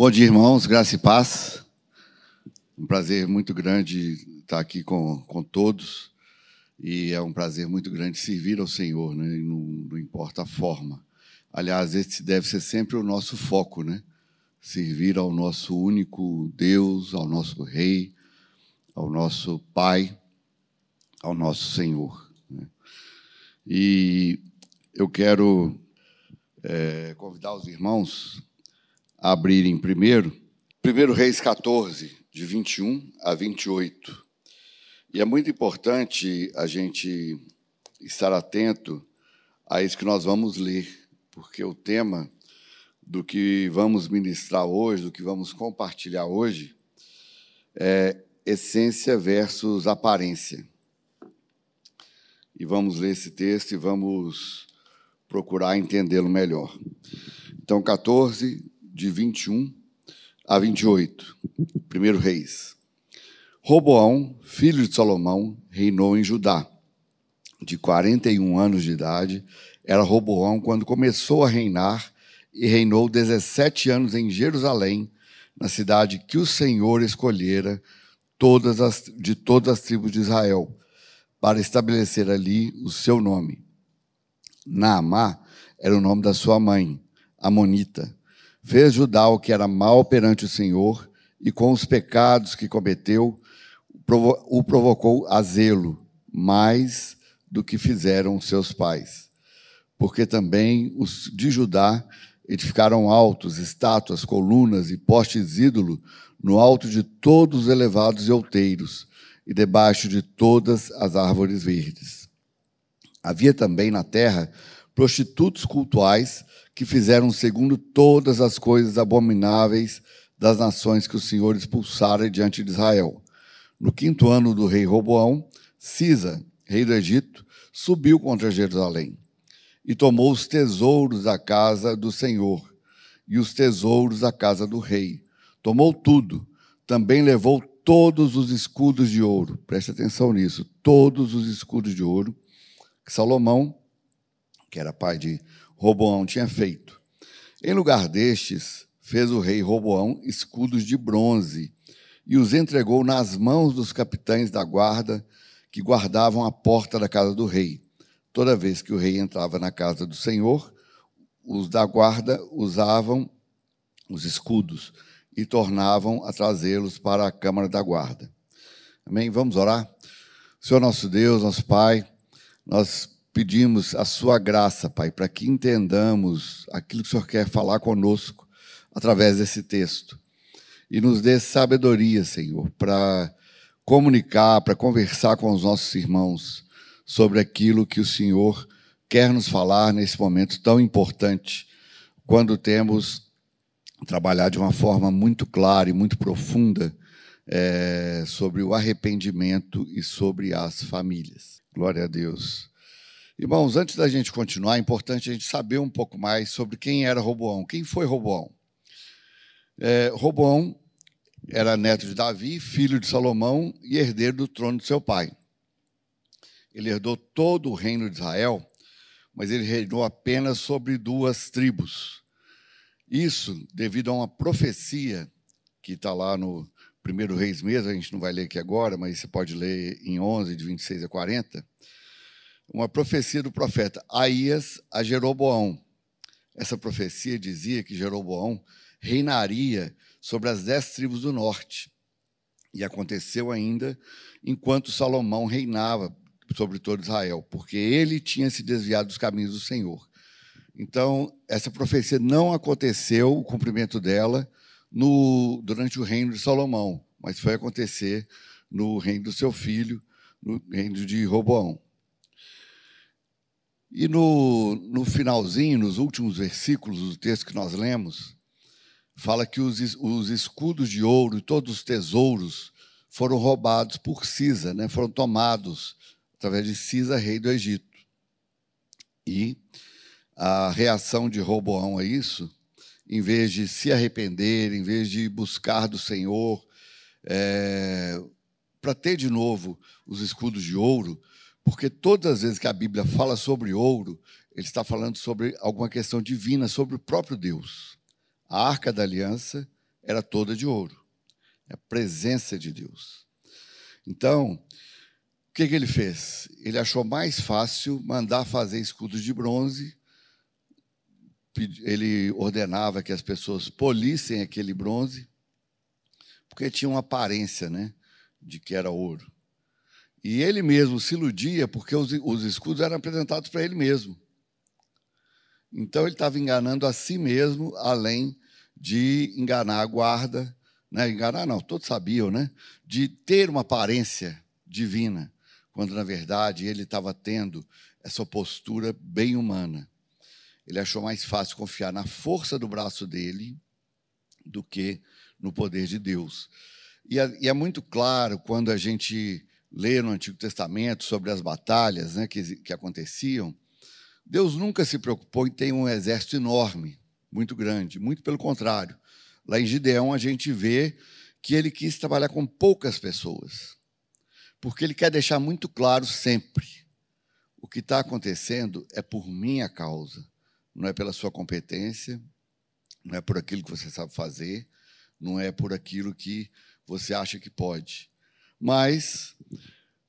Bom dia, irmãos, graça e paz. Um prazer muito grande estar aqui com, com todos. E é um prazer muito grande servir ao Senhor, né? não, não importa a forma. Aliás, esse deve ser sempre o nosso foco, né? Servir ao nosso único Deus, ao nosso Rei, ao nosso Pai, ao nosso Senhor. Né? E eu quero é, convidar os irmãos abrirem primeiro, 1 Reis 14, de 21 a 28. E é muito importante a gente estar atento a isso que nós vamos ler, porque o tema do que vamos ministrar hoje, do que vamos compartilhar hoje, é essência versus aparência. E vamos ler esse texto e vamos procurar entendê-lo melhor. Então, 14, de 21 a 28. Primeiro Reis. Roboão, filho de Salomão, reinou em Judá. De 41 anos de idade, era Roboão quando começou a reinar e reinou 17 anos em Jerusalém, na cidade que o Senhor escolhera todas as, de todas as tribos de Israel, para estabelecer ali o seu nome. Naamá era o nome da sua mãe, Amonita. Fez Judá o que era mal perante o Senhor, e com os pecados que cometeu, o provocou a zelo, mais do que fizeram seus pais. Porque também os de Judá edificaram altos, estátuas, colunas e postes ídolo no alto de todos os elevados e outeiros, e debaixo de todas as árvores verdes. Havia também na terra prostitutos cultuais que fizeram segundo todas as coisas abomináveis das nações que o Senhor expulsara diante de Israel. No quinto ano do rei Roboão, Cisa, rei do Egito, subiu contra Jerusalém e tomou os tesouros da casa do Senhor e os tesouros da casa do rei. Tomou tudo. Também levou todos os escudos de ouro. Preste atenção nisso. Todos os escudos de ouro que Salomão, que era pai de Roboão, tinha feito. Em lugar destes, fez o rei Roboão escudos de bronze e os entregou nas mãos dos capitães da guarda que guardavam a porta da casa do rei. Toda vez que o rei entrava na casa do Senhor, os da guarda usavam os escudos e tornavam a trazê-los para a câmara da guarda. Amém? Vamos orar? Senhor nosso Deus, nosso Pai, nós pedimos a sua graça, Pai, para que entendamos aquilo que o Senhor quer falar conosco através desse texto. E nos dê sabedoria, Senhor, para comunicar, para conversar com os nossos irmãos sobre aquilo que o Senhor quer nos falar nesse momento tão importante, quando temos trabalhado de uma forma muito clara e muito profunda é, sobre o arrependimento e sobre as famílias. Glória a Deus. Irmãos, antes da gente continuar, é importante a gente saber um pouco mais sobre quem era Roboão. Quem foi Roboão? É, Roboão era neto de Davi, filho de Salomão e herdeiro do trono de seu pai. Ele herdou todo o reino de Israel, mas ele reinou apenas sobre duas tribos. Isso devido a uma profecia que está lá no primeiro Reis mesmo, a gente não vai ler aqui agora, mas você pode ler em 11, de 26 a 40. Uma profecia do profeta Aías a Jeroboão. Essa profecia dizia que Jeroboão reinaria sobre as dez tribos do norte. E aconteceu ainda enquanto Salomão reinava sobre todo Israel, porque ele tinha se desviado dos caminhos do Senhor. Então, essa profecia não aconteceu, o cumprimento dela, no, durante o reino de Salomão, mas foi acontecer no reino do seu filho, no reino de Roboão. E no, no finalzinho, nos últimos versículos do texto que nós lemos, fala que os, os escudos de ouro e todos os tesouros foram roubados por Cisa, né? foram tomados através de Cisa, rei do Egito. E a reação de Roboão a isso, em vez de se arrepender, em vez de buscar do Senhor, é, para ter de novo os escudos de ouro, porque todas as vezes que a Bíblia fala sobre ouro, ele está falando sobre alguma questão divina, sobre o próprio Deus. A arca da aliança era toda de ouro. É a presença de Deus. Então, o que, que ele fez? Ele achou mais fácil mandar fazer escudos de bronze. Ele ordenava que as pessoas polissem aquele bronze, porque tinha uma aparência né, de que era ouro. E ele mesmo se iludia porque os, os escudos eram apresentados para ele mesmo. Então ele estava enganando a si mesmo, além de enganar a guarda, né? enganar não, todos sabiam, né? de ter uma aparência divina, quando na verdade ele estava tendo essa postura bem humana. Ele achou mais fácil confiar na força do braço dele do que no poder de Deus. E é, e é muito claro quando a gente lê no Antigo Testamento sobre as batalhas né, que, que aconteciam, Deus nunca se preocupou em ter um exército enorme, muito grande. Muito pelo contrário. Lá em Gideão a gente vê que ele quis trabalhar com poucas pessoas. Porque ele quer deixar muito claro sempre: o que está acontecendo é por minha causa, não é pela sua competência, não é por aquilo que você sabe fazer, não é por aquilo que você acha que pode. Mas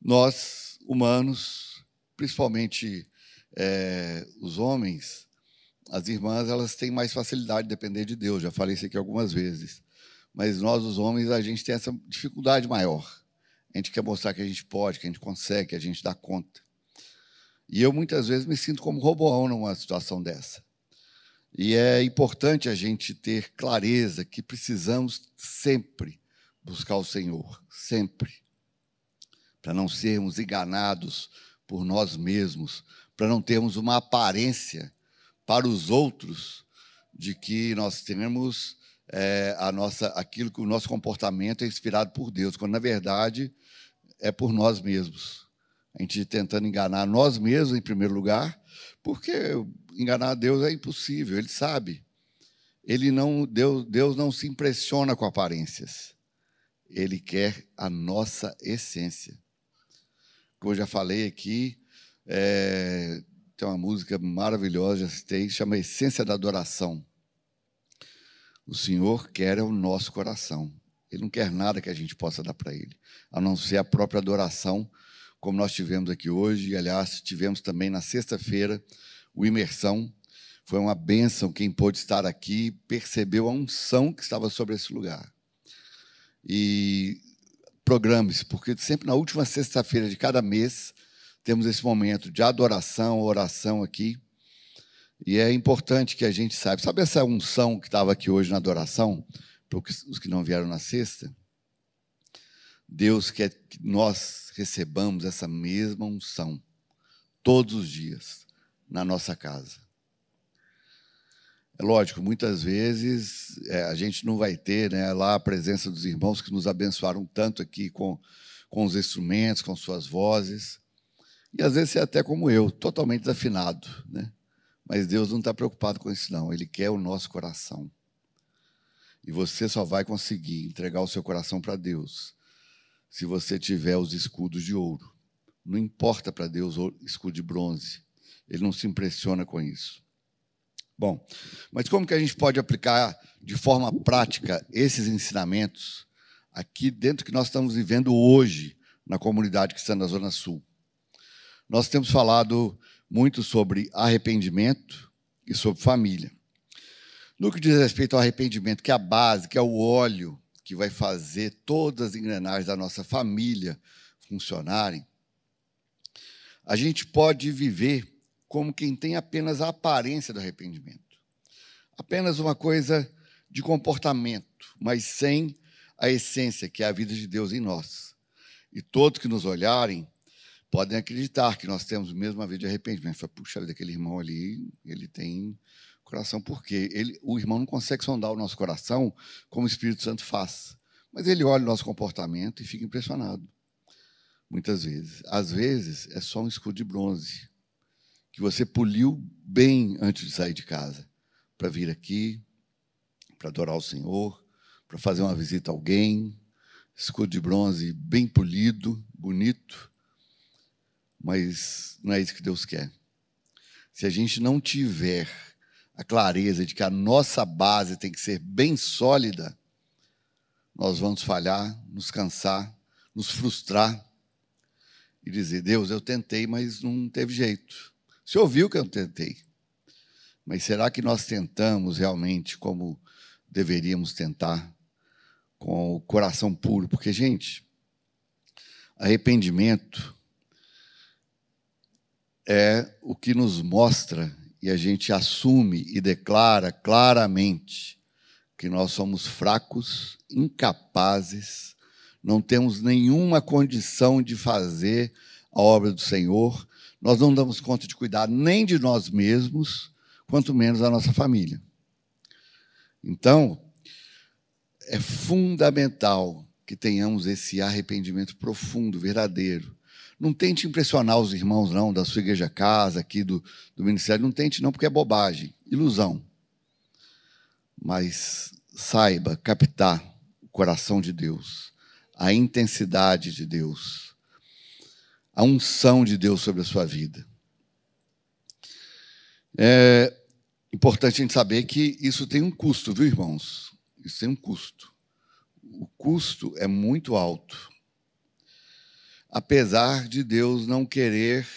nós, humanos, principalmente é, os homens, as irmãs, elas têm mais facilidade de depender de Deus. Já falei isso aqui algumas vezes. Mas nós, os homens, a gente tem essa dificuldade maior. A gente quer mostrar que a gente pode, que a gente consegue, que a gente dá conta. E eu muitas vezes me sinto como robôão numa situação dessa. E é importante a gente ter clareza que precisamos sempre buscar o Senhor, sempre para não sermos enganados por nós mesmos, para não termos uma aparência para os outros de que nós temos é, a nossa, aquilo que o nosso comportamento é inspirado por Deus, quando na verdade é por nós mesmos. A gente tentando enganar nós mesmos em primeiro lugar, porque enganar Deus é impossível, Ele sabe. Ele não, Deus, Deus não se impressiona com aparências. Ele quer a nossa essência como eu já falei aqui, é, tem uma música maravilhosa, já citei, chama Essência da Adoração. O Senhor quer é o nosso coração. Ele não quer nada que a gente possa dar para Ele, a não ser a própria adoração, como nós tivemos aqui hoje, e aliás, tivemos também na sexta-feira o Imersão. Foi uma bênção quem pôde estar aqui, percebeu a unção que estava sobre esse lugar. E programe-se, porque sempre na última sexta-feira de cada mês temos esse momento de adoração, oração aqui. E é importante que a gente saiba. Sabe essa unção que estava aqui hoje na adoração, para os que não vieram na sexta? Deus quer que nós recebamos essa mesma unção todos os dias na nossa casa. É lógico, muitas vezes é, a gente não vai ter né, lá a presença dos irmãos que nos abençoaram tanto aqui com, com os instrumentos, com suas vozes. E às vezes é até como eu, totalmente desafinado. Né? Mas Deus não está preocupado com isso, não. Ele quer o nosso coração. E você só vai conseguir entregar o seu coração para Deus se você tiver os escudos de ouro. Não importa para Deus o escudo de bronze. Ele não se impressiona com isso. Bom, mas como que a gente pode aplicar de forma prática esses ensinamentos aqui dentro que nós estamos vivendo hoje na comunidade cristã da Zona Sul? Nós temos falado muito sobre arrependimento e sobre família. No que diz respeito ao arrependimento, que é a base, que é o óleo que vai fazer todas as engrenagens da nossa família funcionarem, a gente pode viver como quem tem apenas a aparência do arrependimento. Apenas uma coisa de comportamento, mas sem a essência, que é a vida de Deus em nós. E todos que nos olharem podem acreditar que nós temos mesmo a vida de arrependimento. Fala, puxa, daquele irmão ali, ele tem coração, porque ele, o irmão não consegue sondar o nosso coração como o Espírito Santo faz. Mas ele olha o nosso comportamento e fica impressionado. Muitas vezes. Às vezes é só um escudo de bronze que você poliu bem antes de sair de casa, para vir aqui, para adorar o Senhor, para fazer uma visita a alguém, escudo de bronze bem polido, bonito, mas não é isso que Deus quer. Se a gente não tiver a clareza de que a nossa base tem que ser bem sólida, nós vamos falhar, nos cansar, nos frustrar e dizer: Deus, eu tentei, mas não teve jeito. Você ouviu que eu tentei. Mas será que nós tentamos realmente como deveríamos tentar? Com o coração puro? Porque, gente, arrependimento é o que nos mostra e a gente assume e declara claramente que nós somos fracos, incapazes, não temos nenhuma condição de fazer a obra do Senhor, nós não damos conta de cuidar nem de nós mesmos, quanto menos da nossa família. Então, é fundamental que tenhamos esse arrependimento profundo, verdadeiro, não tente impressionar os irmãos, não, da sua igreja casa, aqui do, do ministério. Não tente, não, porque é bobagem, ilusão. Mas saiba captar o coração de Deus, a intensidade de Deus, a unção de Deus sobre a sua vida. É importante a gente saber que isso tem um custo, viu, irmãos? Isso tem um custo. O custo é muito alto apesar de Deus não querer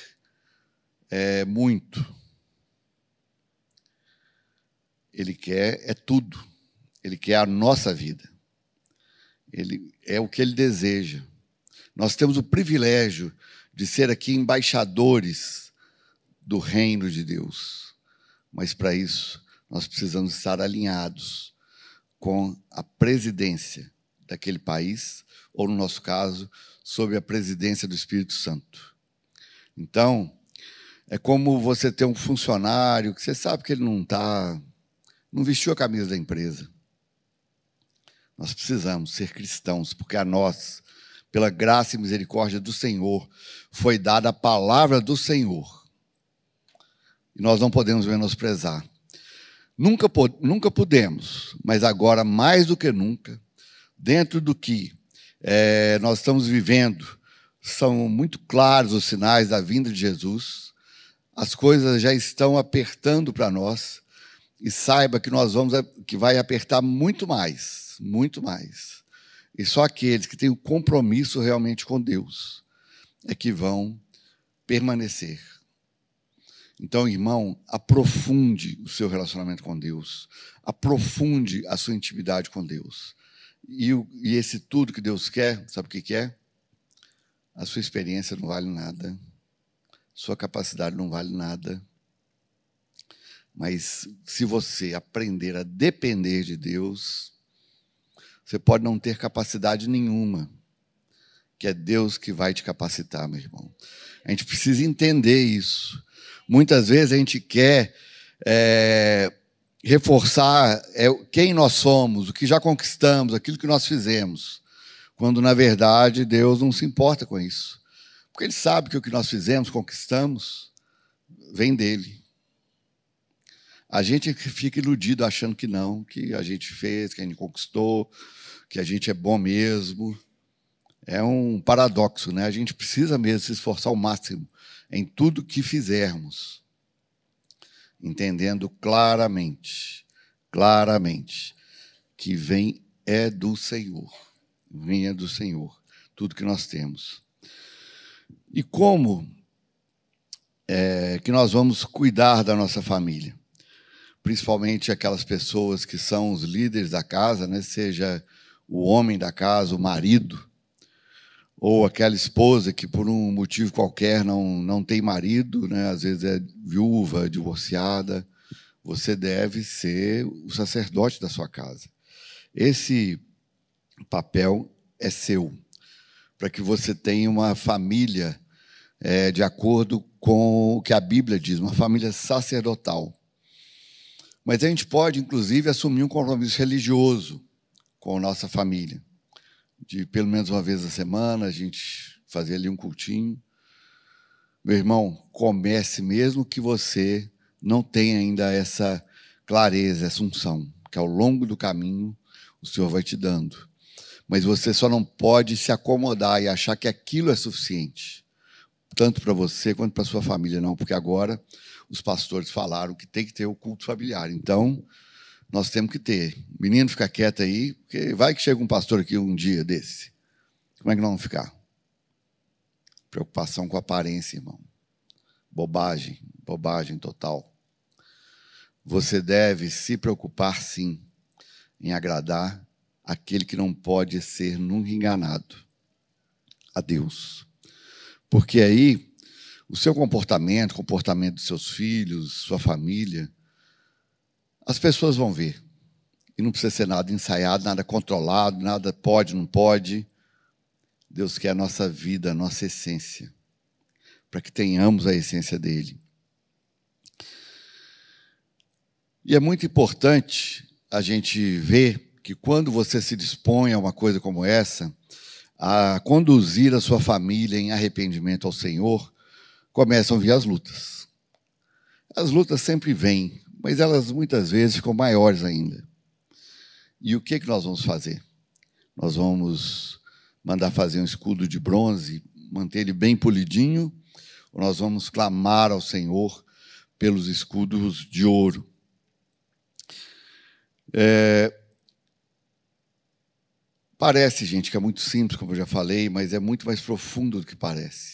é, muito. Ele quer é tudo. Ele quer a nossa vida. Ele é o que ele deseja. Nós temos o privilégio de ser aqui embaixadores do reino de Deus. Mas para isso, nós precisamos estar alinhados com a presidência daquele país, ou no nosso caso, sob a presidência do Espírito Santo. Então, é como você ter um funcionário que você sabe que ele não está, não vestiu a camisa da empresa. Nós precisamos ser cristãos, porque a nós, pela graça e misericórdia do Senhor, foi dada a palavra do Senhor. E nós não podemos menosprezar. Nunca, nunca pudemos, mas agora mais do que nunca, dentro do que é, nós estamos vivendo, são muito claros os sinais da vinda de Jesus, as coisas já estão apertando para nós, e saiba que nós vamos, que vai apertar muito mais, muito mais. E só aqueles que têm o compromisso realmente com Deus é que vão permanecer. Então, irmão, aprofunde o seu relacionamento com Deus, aprofunde a sua intimidade com Deus. E, e esse tudo que Deus quer, sabe o que, que é? A sua experiência não vale nada, sua capacidade não vale nada. Mas se você aprender a depender de Deus, você pode não ter capacidade nenhuma, que é Deus que vai te capacitar, meu irmão. A gente precisa entender isso. Muitas vezes a gente quer é, reforçar é, quem nós somos, o que já conquistamos, aquilo que nós fizemos, quando na verdade Deus não se importa com isso. Porque Ele sabe que o que nós fizemos, conquistamos, vem dele. A gente fica iludido achando que não, que a gente fez, que a gente conquistou, que a gente é bom mesmo. É um paradoxo, né? A gente precisa mesmo se esforçar ao máximo em tudo que fizermos entendendo claramente, claramente, que vem é do Senhor. Vem é do Senhor, tudo que nós temos. E como é, que nós vamos cuidar da nossa família? Principalmente aquelas pessoas que são os líderes da casa, né? seja o homem da casa, o marido, ou aquela esposa que por um motivo qualquer não, não tem marido, né? às vezes é viúva, divorciada, você deve ser o sacerdote da sua casa. Esse papel é seu, para que você tenha uma família é, de acordo com o que a Bíblia diz, uma família sacerdotal. Mas a gente pode, inclusive, assumir um compromisso religioso com a nossa família de pelo menos uma vez a semana a gente fazer ali um cultinho. Meu irmão, comece mesmo que você não tenha ainda essa clareza, essa unção, que ao longo do caminho o Senhor vai te dando. Mas você só não pode se acomodar e achar que aquilo é suficiente, tanto para você quanto para sua família, não, porque agora os pastores falaram que tem que ter o culto familiar. Então, nós temos que ter. Menino, fica quieto aí, porque vai que chega um pastor aqui um dia desse. Como é que nós vamos ficar? Preocupação com aparência, irmão. Bobagem, bobagem total. Você deve se preocupar, sim, em agradar aquele que não pode ser nunca enganado a Deus. Porque aí o seu comportamento, o comportamento dos seus filhos, sua família, as pessoas vão ver. E não precisa ser nada ensaiado, nada controlado, nada pode, não pode. Deus quer a nossa vida, a nossa essência, para que tenhamos a essência dele. E é muito importante a gente ver que quando você se dispõe a uma coisa como essa, a conduzir a sua família em arrependimento ao Senhor, começam a vir as lutas. As lutas sempre vêm, mas elas muitas vezes ficam maiores ainda. E o que, que nós vamos fazer? Nós vamos mandar fazer um escudo de bronze, manter ele bem polidinho, ou nós vamos clamar ao Senhor pelos escudos de ouro. É, parece, gente, que é muito simples, como eu já falei, mas é muito mais profundo do que parece.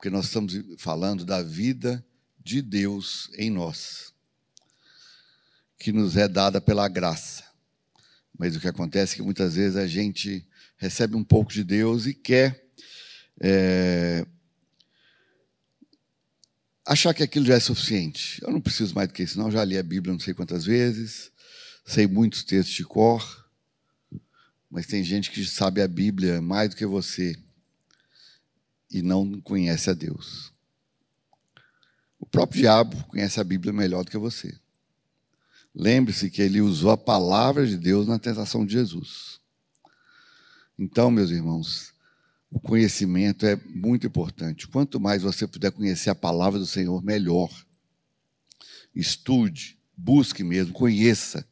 Porque nós estamos falando da vida de Deus em nós, que nos é dada pela graça. Mas o que acontece é que muitas vezes a gente recebe um pouco de Deus e quer é, achar que aquilo já é suficiente. Eu não preciso mais do que isso, não. Eu já li a Bíblia não sei quantas vezes sei muitos textos de cor, mas tem gente que sabe a Bíblia mais do que você e não conhece a Deus. O próprio diabo conhece a Bíblia melhor do que você. Lembre-se que ele usou a palavra de Deus na tentação de Jesus. Então, meus irmãos, o conhecimento é muito importante. Quanto mais você puder conhecer a palavra do Senhor, melhor. Estude, busque mesmo, conheça.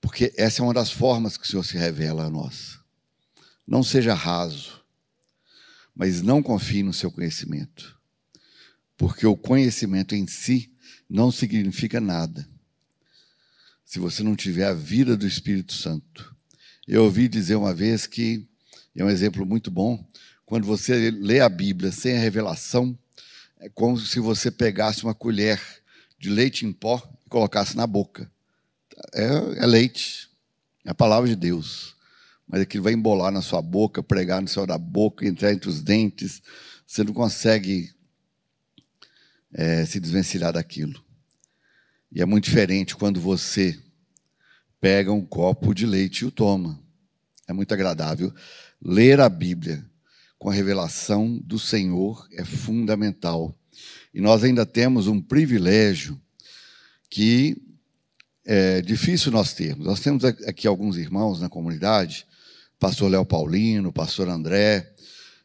Porque essa é uma das formas que o Senhor se revela a nós. Não seja raso, mas não confie no seu conhecimento. Porque o conhecimento em si não significa nada. Se você não tiver a vida do Espírito Santo. Eu ouvi dizer uma vez que, é um exemplo muito bom, quando você lê a Bíblia sem a revelação, é como se você pegasse uma colher de leite em pó e colocasse na boca é, é leite, é a palavra de Deus. Mas aquilo vai embolar na sua boca, pregar no céu da boca, entrar entre os dentes. Você não consegue é, se desvencilhar daquilo. E é muito diferente quando você pega um copo de leite e o toma. É muito agradável. Ler a Bíblia com a revelação do Senhor é fundamental. E nós ainda temos um privilégio que é difícil nós termos. Nós temos aqui alguns irmãos na comunidade, pastor Léo Paulino, pastor André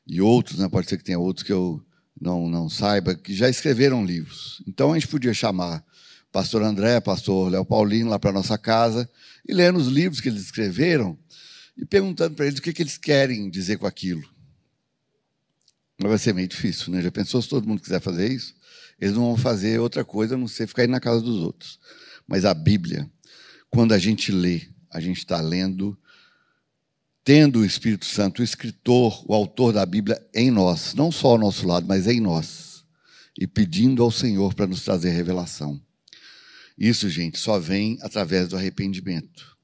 e outros, né? pode ser que tenha outros que eu não, não saiba, que já escreveram livros. Então a gente podia chamar pastor André, pastor Léo Paulino lá para nossa casa e lendo os livros que eles escreveram e perguntando para eles o que, que eles querem dizer com aquilo. Mas vai ser meio difícil, né? Já pensou se todo mundo quiser fazer isso? Eles não vão fazer outra coisa a não ser ficar aí na casa dos outros. Mas a Bíblia, quando a gente lê, a gente está lendo, tendo o Espírito Santo, o escritor, o autor da Bíblia em nós, não só ao nosso lado, mas em nós, e pedindo ao Senhor para nos trazer revelação. Isso, gente, só vem através do arrependimento.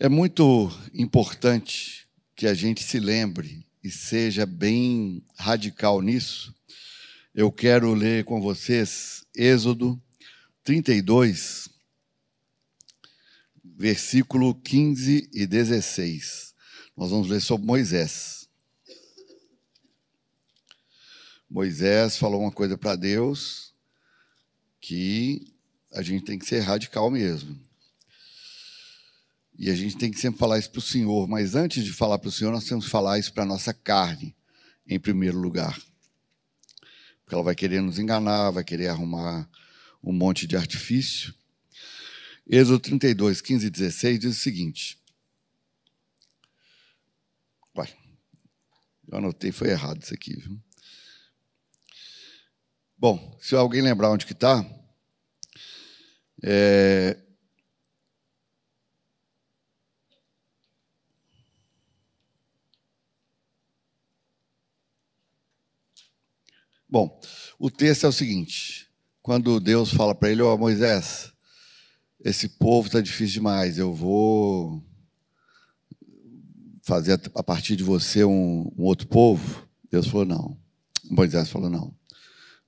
É muito importante que a gente se lembre e seja bem radical nisso, eu quero ler com vocês Êxodo 32, versículo 15 e 16. Nós vamos ler sobre Moisés. Moisés falou uma coisa para Deus que a gente tem que ser radical mesmo. E a gente tem que sempre falar isso para o Senhor, mas antes de falar para o Senhor, nós temos que falar isso para a nossa carne, em primeiro lugar. Porque ela vai querer nos enganar, vai querer arrumar um monte de artifício. Êxodo 32, 15 e 16 diz o seguinte. Uai, eu anotei, foi errado isso aqui. Viu? Bom, se alguém lembrar onde que está, É... Bom, o texto é o seguinte: quando Deus fala para ele, ó oh, Moisés, esse povo está difícil demais, eu vou fazer a partir de você um, um outro povo. Deus falou: não. Moisés falou: não,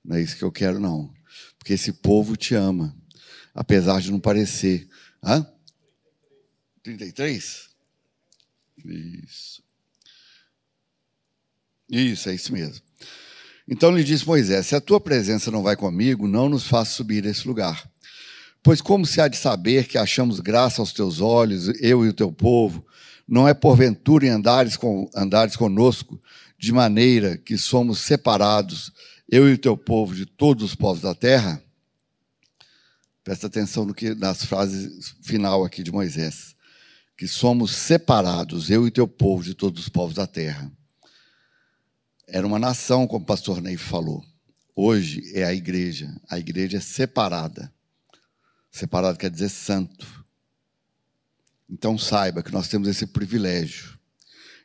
não é isso que eu quero, não. Porque esse povo te ama, apesar de não parecer. Hã? 33? Isso. Isso, é isso mesmo. Então lhe disse Moisés: Se a tua presença não vai comigo, não nos faça subir a esse lugar. Pois como se há de saber que achamos graça aos teus olhos, eu e o teu povo, não é porventura em andares, com, andares conosco, de maneira que somos separados, eu e o teu povo, de todos os povos da terra? Presta atenção no que nas frases final aqui de Moisés. Que somos separados, eu e teu povo, de todos os povos da terra. Era uma nação, como o pastor Ney falou. Hoje é a igreja. A igreja é separada. Separado quer dizer santo. Então saiba que nós temos esse privilégio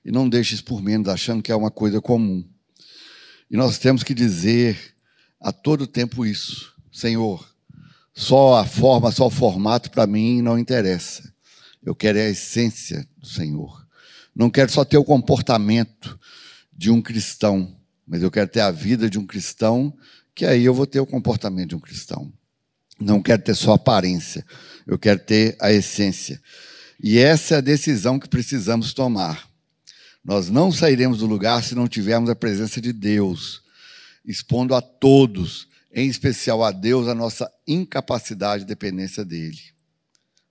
e não deixe isso por menos, achando que é uma coisa comum. E nós temos que dizer a todo tempo isso: Senhor, só a forma, só o formato para mim não interessa. Eu quero a essência do Senhor. Não quero só ter o comportamento de um cristão, mas eu quero ter a vida de um cristão, que aí eu vou ter o comportamento de um cristão. Não quero ter só aparência, eu quero ter a essência. E essa é a decisão que precisamos tomar. Nós não sairemos do lugar se não tivermos a presença de Deus, expondo a todos, em especial a Deus, a nossa incapacidade e dependência dele.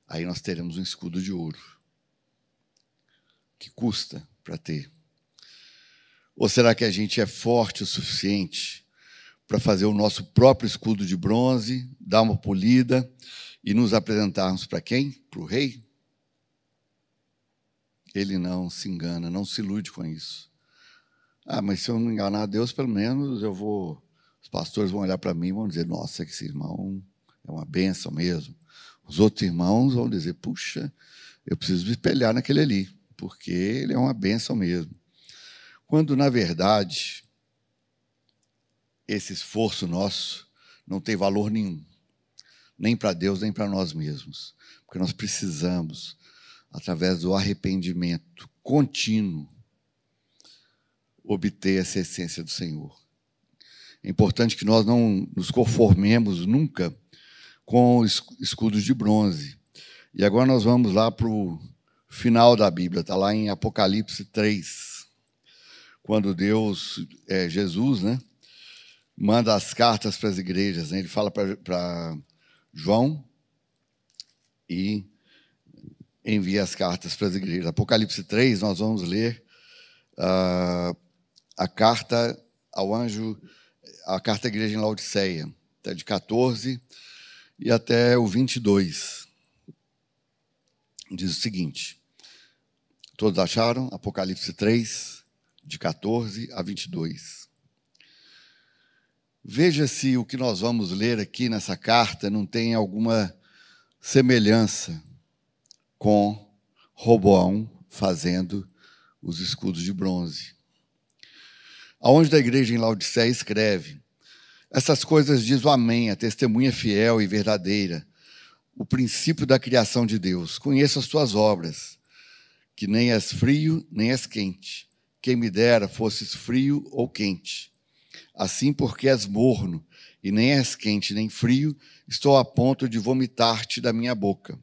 Aí nós teremos um escudo de ouro. Que custa para ter? Ou será que a gente é forte o suficiente para fazer o nosso próprio escudo de bronze, dar uma polida e nos apresentarmos para quem? Para o rei? Ele não se engana, não se ilude com isso. Ah, mas se eu não enganar Deus, pelo menos eu vou. Os pastores vão olhar para mim e vão dizer: Nossa, esse irmão é uma benção mesmo. Os outros irmãos vão dizer: Puxa, eu preciso me espelhar naquele ali, porque ele é uma benção mesmo. Quando, na verdade, esse esforço nosso não tem valor nenhum, nem para Deus, nem para nós mesmos, porque nós precisamos através do arrependimento contínuo, obter essa essência do Senhor. É importante que nós não nos conformemos nunca com escudos de bronze. E agora nós vamos lá para o final da Bíblia, está lá em Apocalipse 3, quando Deus, é, Jesus, né, manda as cartas para as igrejas. Né, ele fala para João e envia as cartas para as igrejas. Apocalipse 3, nós vamos ler uh, a carta ao anjo, a carta à igreja em Laodiceia, até de 14 e até o 22. Diz o seguinte: Todos acharam? Apocalipse 3, de 14 a 22. Veja se o que nós vamos ler aqui nessa carta não tem alguma semelhança com Roboão fazendo os escudos de bronze. Aonde da igreja em Laodiceia escreve: Essas coisas diz o Amém, a testemunha fiel e verdadeira, o princípio da criação de Deus. Conheço as tuas obras, que nem és frio, nem és quente. Quem me dera fosses frio ou quente. Assim, porque és morno, e nem és quente nem frio, estou a ponto de vomitar-te da minha boca.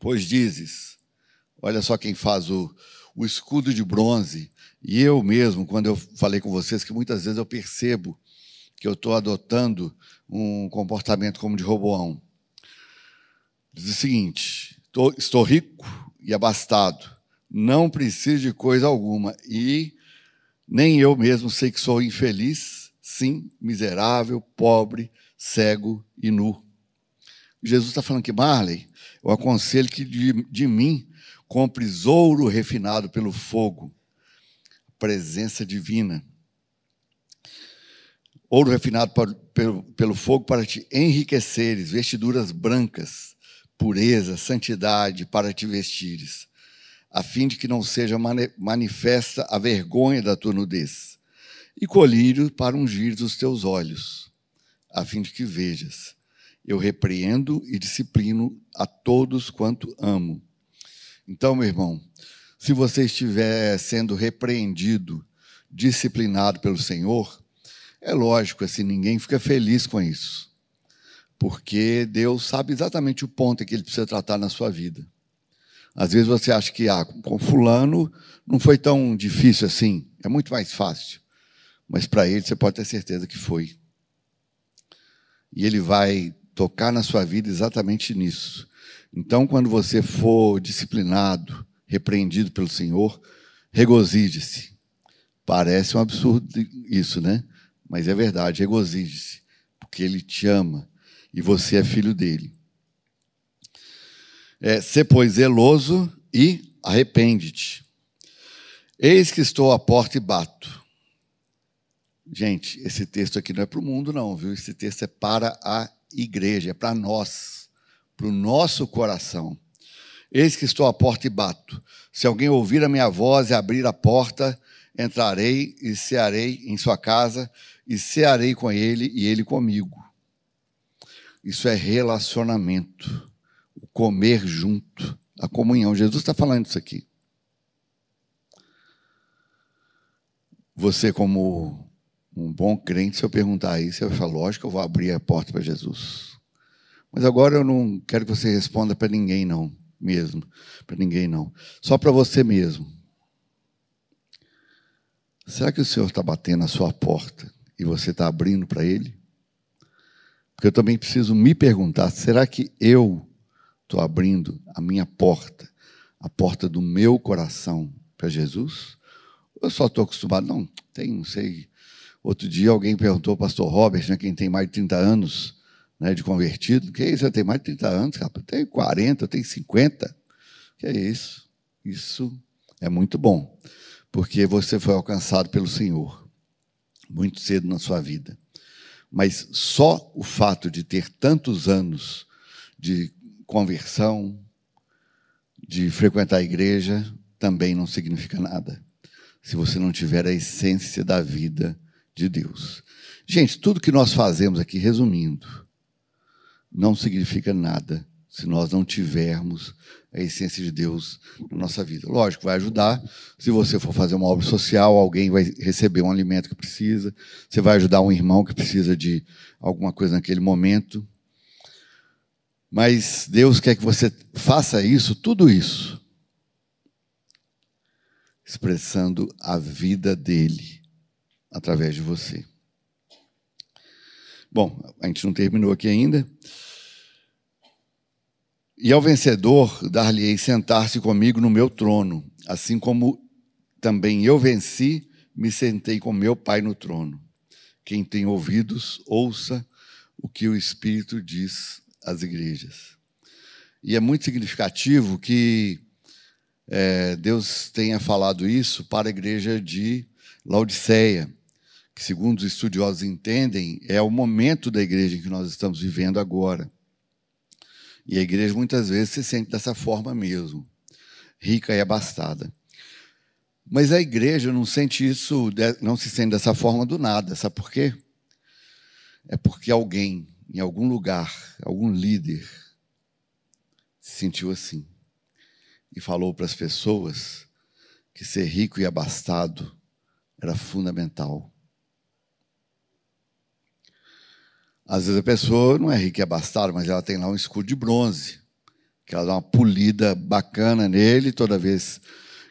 Pois dizes, olha só quem faz o, o escudo de bronze, e eu mesmo, quando eu falei com vocês, que muitas vezes eu percebo que eu estou adotando um comportamento como de Roboão. Diz o seguinte: estou, estou rico e abastado, não preciso de coisa alguma, e nem eu mesmo sei que sou infeliz, sim, miserável, pobre, cego e nu. Jesus está falando que Marley, eu aconselho que de, de mim compres ouro refinado pelo fogo, presença divina. ouro refinado pelo, pelo fogo para te enriqueceres, vestiduras brancas, pureza, santidade para te vestires, a fim de que não seja manifesta a vergonha da tua nudez, e colírio para ungir os teus olhos, a fim de que vejas. Eu repreendo e disciplino a todos quanto amo. Então, meu irmão, se você estiver sendo repreendido, disciplinado pelo Senhor, é lógico, assim, ninguém fica feliz com isso. Porque Deus sabe exatamente o ponto que ele precisa tratar na sua vida. Às vezes você acha que ah, com fulano não foi tão difícil assim, é muito mais fácil. Mas para ele você pode ter certeza que foi. E ele vai tocar na sua vida exatamente nisso. Então, quando você for disciplinado, repreendido pelo Senhor, regozije-se. Parece um absurdo isso, né? Mas é verdade, regozije-se, porque Ele te ama e você é filho dele. É, ser, pois, zeloso e arrepende-te. Eis que estou à porta e bato. Gente, esse texto aqui não é para o mundo, não, viu? Esse texto é para a igreja, é para nós, para o nosso coração. Eis que estou à porta e bato. Se alguém ouvir a minha voz e abrir a porta, entrarei e cearei em sua casa e cearei com ele e ele comigo. Isso é relacionamento, o comer junto, a comunhão. Jesus está falando isso aqui. Você, como um bom crente, se eu perguntar isso, você vai falar, lógico, eu vou abrir a porta para Jesus. Mas agora eu não quero que você responda para ninguém, não, mesmo. Para ninguém, não. Só para você mesmo. Será que o Senhor está batendo a sua porta e você está abrindo para Ele? Porque eu também preciso me perguntar: será que eu estou abrindo a minha porta, a porta do meu coração para Jesus? Eu só estou acostumado? Não, tem, não sei. Outro dia alguém perguntou ao pastor Robert, né, quem tem mais de 30 anos né, de convertido, que é isso? Você tem mais de 30 anos, cara? Eu tenho 40, eu tenho 50. Que é isso? Isso é muito bom, porque você foi alcançado pelo Senhor muito cedo na sua vida. Mas só o fato de ter tantos anos de conversão, de frequentar a igreja, também não significa nada. Se você não tiver a essência da vida de Deus. Gente, tudo que nós fazemos aqui, resumindo, não significa nada se nós não tivermos a essência de Deus na nossa vida. Lógico, vai ajudar. Se você for fazer uma obra social, alguém vai receber um alimento que precisa. Você vai ajudar um irmão que precisa de alguma coisa naquele momento. Mas Deus quer que você faça isso, tudo isso, expressando a vida dele através de você. Bom, a gente não terminou aqui ainda. E ao vencedor dar-lhe-ei sentar-se comigo no meu trono, assim como também eu venci, me sentei com meu Pai no trono. Quem tem ouvidos, ouça o que o Espírito diz às igrejas. E é muito significativo que é, Deus tenha falado isso para a igreja de Laodiceia, que, segundo os estudiosos entendem, é o momento da igreja em que nós estamos vivendo agora. E a igreja muitas vezes se sente dessa forma mesmo, rica e abastada. Mas a igreja não sente isso, não se sente dessa forma do nada. Sabe por quê? É porque alguém, em algum lugar, algum líder, se sentiu assim e falou para as pessoas que ser rico e abastado era fundamental. Às vezes a pessoa não é rica e abastada, mas ela tem lá um escudo de bronze, que ela dá uma polida bacana nele toda vez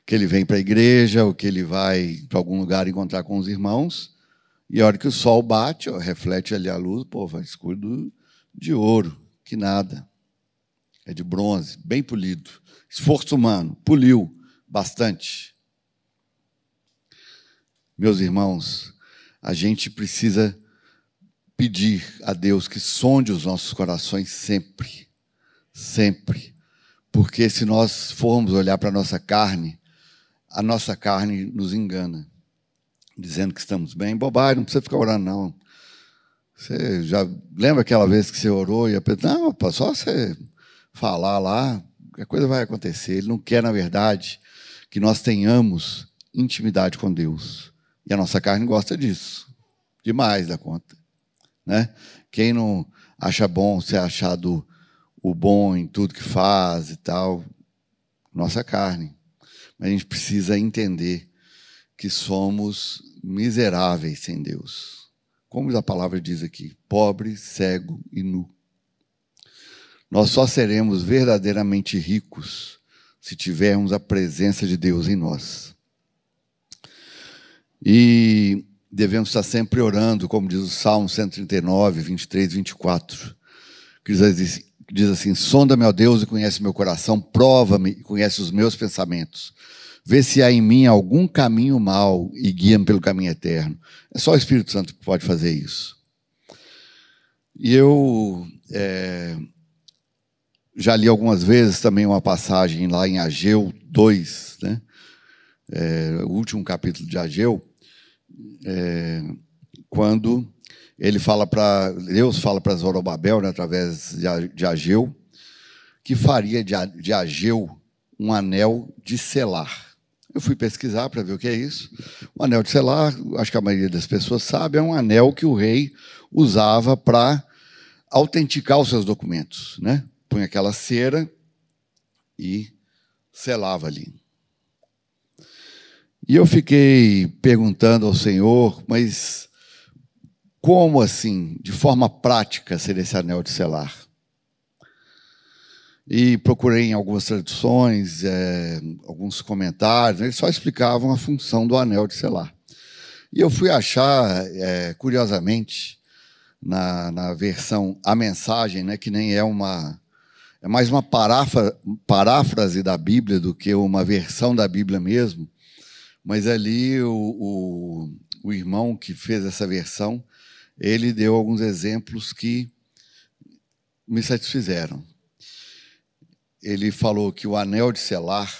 que ele vem para a igreja ou que ele vai para algum lugar encontrar com os irmãos. E a hora que o sol bate, ó, reflete ali a luz, pô, vai escudo de ouro, que nada. É de bronze, bem polido. Esforço humano, poliu bastante. Meus irmãos, a gente precisa pedir a Deus que sonde os nossos corações sempre, sempre. Porque se nós formos olhar para a nossa carne, a nossa carne nos engana, dizendo que estamos bem. Bobagem, não precisa ficar orando, não. Você já lembra aquela vez que você orou e a pessoa, não, opa, só você falar lá, a coisa vai acontecer. Ele não quer, na verdade, que nós tenhamos intimidade com Deus. E a nossa carne gosta disso, demais da conta. Né? Quem não acha bom ser achado o bom em tudo que faz e tal, nossa carne. Mas a gente precisa entender que somos miseráveis sem Deus. Como a palavra diz aqui, pobre, cego e nu. Nós só seremos verdadeiramente ricos se tivermos a presença de Deus em nós. E devemos estar sempre orando, como diz o Salmo 139, 23, 24, que diz, diz assim: Sonda-me, ó Deus, e conhece meu coração, prova-me e conhece os meus pensamentos. Vê se há em mim algum caminho mau e guia-me pelo caminho eterno. É só o Espírito Santo que pode fazer isso. E eu é, já li algumas vezes também uma passagem lá em Ageu 2, né? É, o último capítulo de Ageu, é, quando ele fala para Deus fala para Zorobabel, né, através de Ageu, que faria de Ageu um anel de selar. Eu fui pesquisar para ver o que é isso. O anel de selar, acho que a maioria das pessoas sabe, é um anel que o rei usava para autenticar os seus documentos, né? Punha aquela cera e selava ali. E eu fiquei perguntando ao Senhor, mas como assim, de forma prática, ser esse anel de selar? E procurei em algumas traduções, é, alguns comentários, eles só explicavam a função do anel de selar. E eu fui achar, é, curiosamente, na, na, versão A Mensagem, né, que nem é uma. É mais uma paráfra, paráfrase da Bíblia do que uma versão da Bíblia mesmo. Mas ali o, o, o irmão que fez essa versão, ele deu alguns exemplos que me satisfizeram. Ele falou que o anel de selar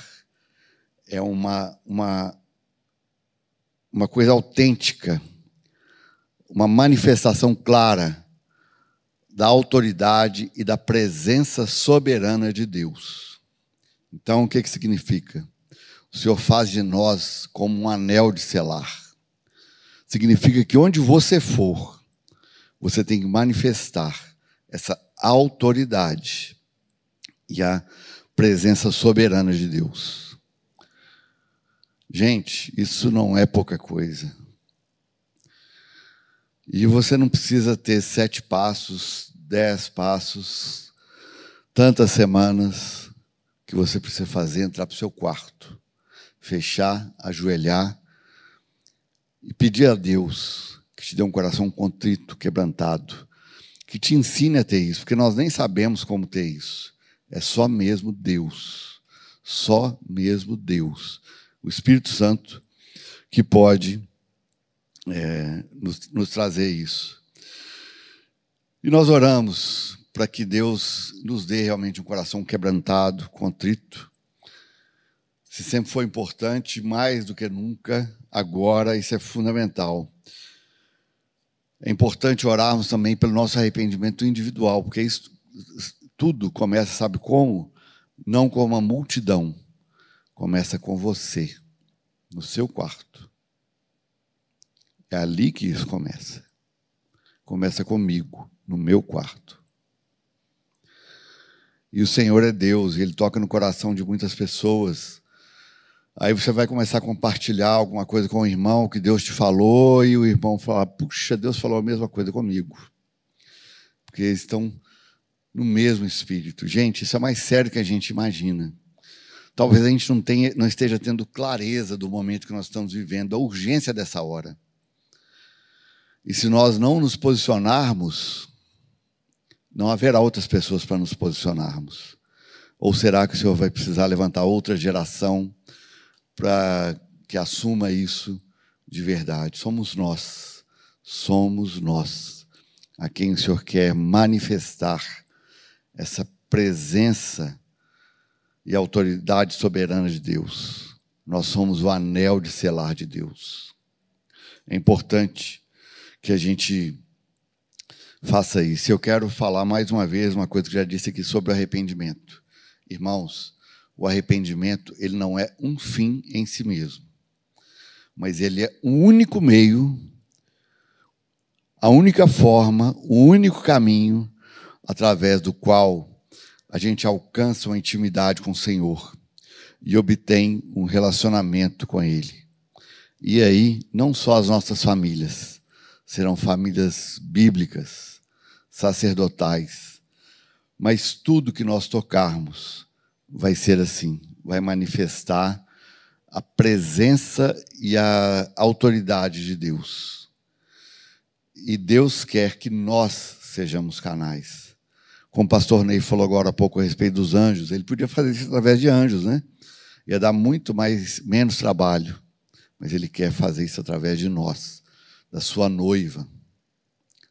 é uma, uma, uma coisa autêntica, uma manifestação clara da autoridade e da presença soberana de Deus. Então, o que, que significa? O Senhor faz de nós como um anel de selar. Significa que onde você for, você tem que manifestar essa autoridade e a presença soberana de Deus. Gente, isso não é pouca coisa. E você não precisa ter sete passos, dez passos, tantas semanas que você precisa fazer entrar para o seu quarto, fechar, ajoelhar e pedir a Deus que te dê um coração contrito, quebrantado, que te ensine a ter isso, porque nós nem sabemos como ter isso. É só mesmo Deus, só mesmo Deus, o Espírito Santo, que pode é, nos, nos trazer isso. E nós oramos para que Deus nos dê realmente um coração quebrantado, contrito. Se sempre foi importante, mais do que nunca, agora isso é fundamental. É importante orarmos também pelo nosso arrependimento individual, porque isso tudo começa, sabe como? Não com uma multidão. Começa com você, no seu quarto. É ali que isso começa. Começa comigo, no meu quarto. E o Senhor é Deus, e Ele toca no coração de muitas pessoas Aí você vai começar a compartilhar alguma coisa com o irmão que Deus te falou, e o irmão fala: Puxa, Deus falou a mesma coisa comigo. Porque eles estão no mesmo espírito. Gente, isso é mais sério que a gente imagina. Talvez a gente não, tenha, não esteja tendo clareza do momento que nós estamos vivendo, a urgência dessa hora. E se nós não nos posicionarmos, não haverá outras pessoas para nos posicionarmos. Ou será que o Senhor vai precisar levantar outra geração? Para que assuma isso de verdade. Somos nós, somos nós a quem o Senhor quer manifestar essa presença e autoridade soberana de Deus. Nós somos o anel de selar de Deus. É importante que a gente faça isso. Eu quero falar mais uma vez uma coisa que já disse aqui sobre arrependimento. Irmãos, o arrependimento, ele não é um fim em si mesmo, mas ele é o único meio, a única forma, o único caminho através do qual a gente alcança uma intimidade com o Senhor e obtém um relacionamento com Ele. E aí, não só as nossas famílias, serão famílias bíblicas, sacerdotais, mas tudo que nós tocarmos vai ser assim, vai manifestar a presença e a autoridade de Deus. E Deus quer que nós sejamos canais. Como o pastor Ney falou agora há pouco a respeito dos anjos, ele podia fazer isso através de anjos, né? Ia dar muito mais menos trabalho, mas ele quer fazer isso através de nós, da sua noiva,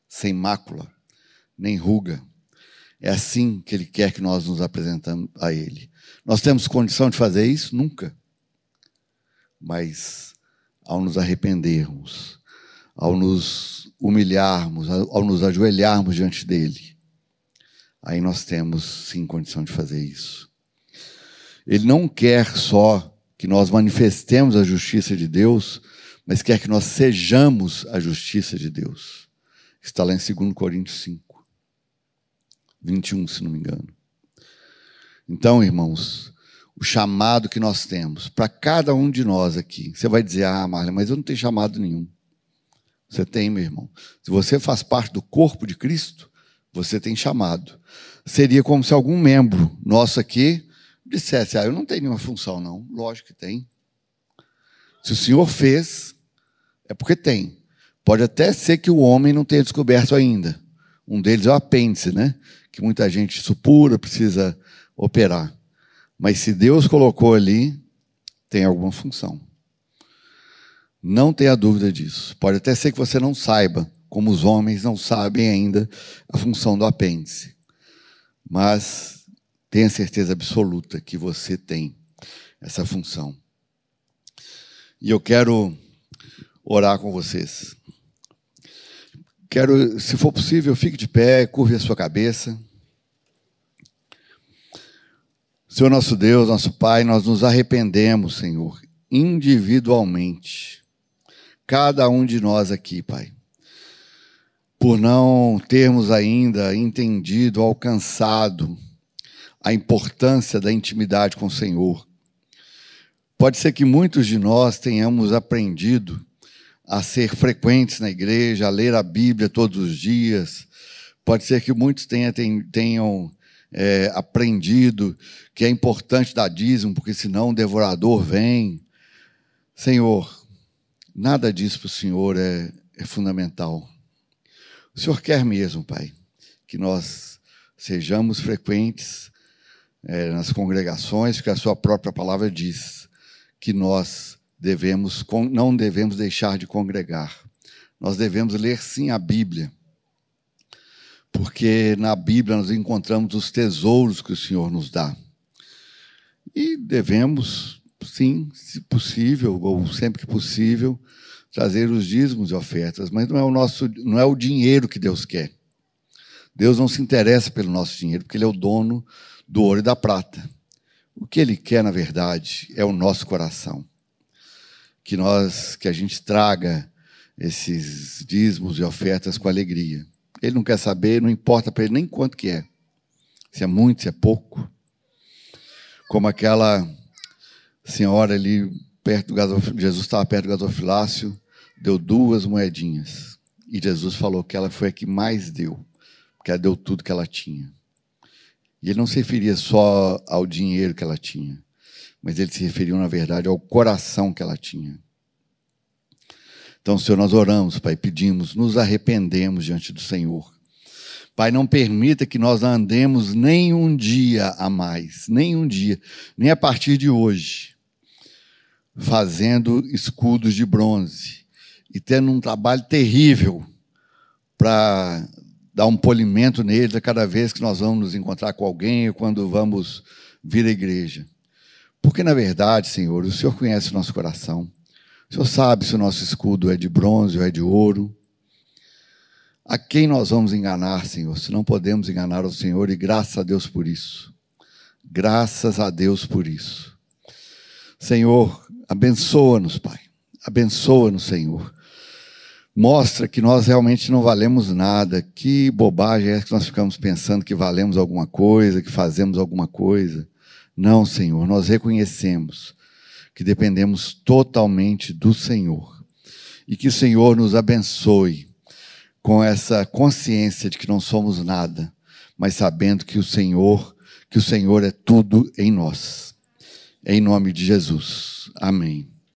sem mácula, nem ruga. É assim que ele quer que nós nos apresentamos a ele. Nós temos condição de fazer isso? Nunca. Mas ao nos arrependermos, ao nos humilharmos, ao nos ajoelharmos diante dele, aí nós temos sim condição de fazer isso. Ele não quer só que nós manifestemos a justiça de Deus, mas quer que nós sejamos a justiça de Deus. Está lá em 2 Coríntios 5, 21, se não me engano. Então, irmãos, o chamado que nós temos para cada um de nós aqui. Você vai dizer, ah, Marlon, mas eu não tenho chamado nenhum. Você tem, meu irmão. Se você faz parte do corpo de Cristo, você tem chamado. Seria como se algum membro nosso aqui dissesse: Ah, eu não tenho nenhuma função, não. Lógico que tem. Se o Senhor fez, é porque tem. Pode até ser que o homem não tenha descoberto ainda. Um deles é o apêndice, né? Que muita gente supura, precisa operar. Mas se Deus colocou ali, tem alguma função. Não tenha dúvida disso. Pode até ser que você não saiba, como os homens não sabem ainda a função do apêndice. Mas tenha certeza absoluta que você tem essa função. E eu quero orar com vocês. Quero, se for possível, fique de pé, curve a sua cabeça. Senhor nosso Deus, nosso Pai, nós nos arrependemos, Senhor, individualmente. Cada um de nós aqui, Pai por não termos ainda entendido, alcançado a importância da intimidade com o Senhor. Pode ser que muitos de nós tenhamos aprendido a ser frequentes na igreja, a ler a Bíblia todos os dias. Pode ser que muitos tenham, tenham é, aprendido que é importante dar dízimo, porque senão o devorador vem. Senhor, nada disso para o Senhor é, é fundamental. O Senhor quer mesmo, Pai, que nós sejamos frequentes é, nas congregações, porque a Sua própria palavra diz que nós devemos, não devemos deixar de congregar. Nós devemos ler sim a Bíblia, porque na Bíblia nós encontramos os tesouros que o Senhor nos dá. E devemos, sim, se possível, ou sempre que possível, trazer os dízimos e ofertas, mas não é o nosso, não é o dinheiro que Deus quer. Deus não se interessa pelo nosso dinheiro, porque ele é o dono do ouro e da prata. O que ele quer, na verdade, é o nosso coração. Que nós, que a gente traga esses dízimos e ofertas com alegria. Ele não quer saber, não importa para ele nem quanto que é. Se é muito, se é pouco. Como aquela senhora ali perto do Jesus estava perto do gasofilácio, deu duas moedinhas. E Jesus falou que ela foi a que mais deu, porque ela deu tudo que ela tinha. E ele não se referia só ao dinheiro que ela tinha, mas ele se referia, na verdade, ao coração que ela tinha. Então, Senhor, nós oramos, Pai, pedimos, nos arrependemos diante do Senhor. Pai, não permita que nós andemos nem um dia a mais, nem um dia, nem a partir de hoje, fazendo escudos de bronze, e tendo um trabalho terrível para dar um polimento neles a cada vez que nós vamos nos encontrar com alguém ou quando vamos vir à igreja. Porque, na verdade, Senhor, o Senhor conhece o nosso coração. O Senhor sabe se o nosso escudo é de bronze ou é de ouro. A quem nós vamos enganar, Senhor, se não podemos enganar o Senhor, e graças a Deus por isso. Graças a Deus por isso. Senhor, abençoa-nos, Pai. Abençoa-nos, Senhor. Mostra que nós realmente não valemos nada. Que bobagem é que nós ficamos pensando que valemos alguma coisa, que fazemos alguma coisa. Não, Senhor, nós reconhecemos que dependemos totalmente do Senhor. E que o Senhor nos abençoe com essa consciência de que não somos nada, mas sabendo que o Senhor, que o Senhor é tudo em nós. Em nome de Jesus. Amém.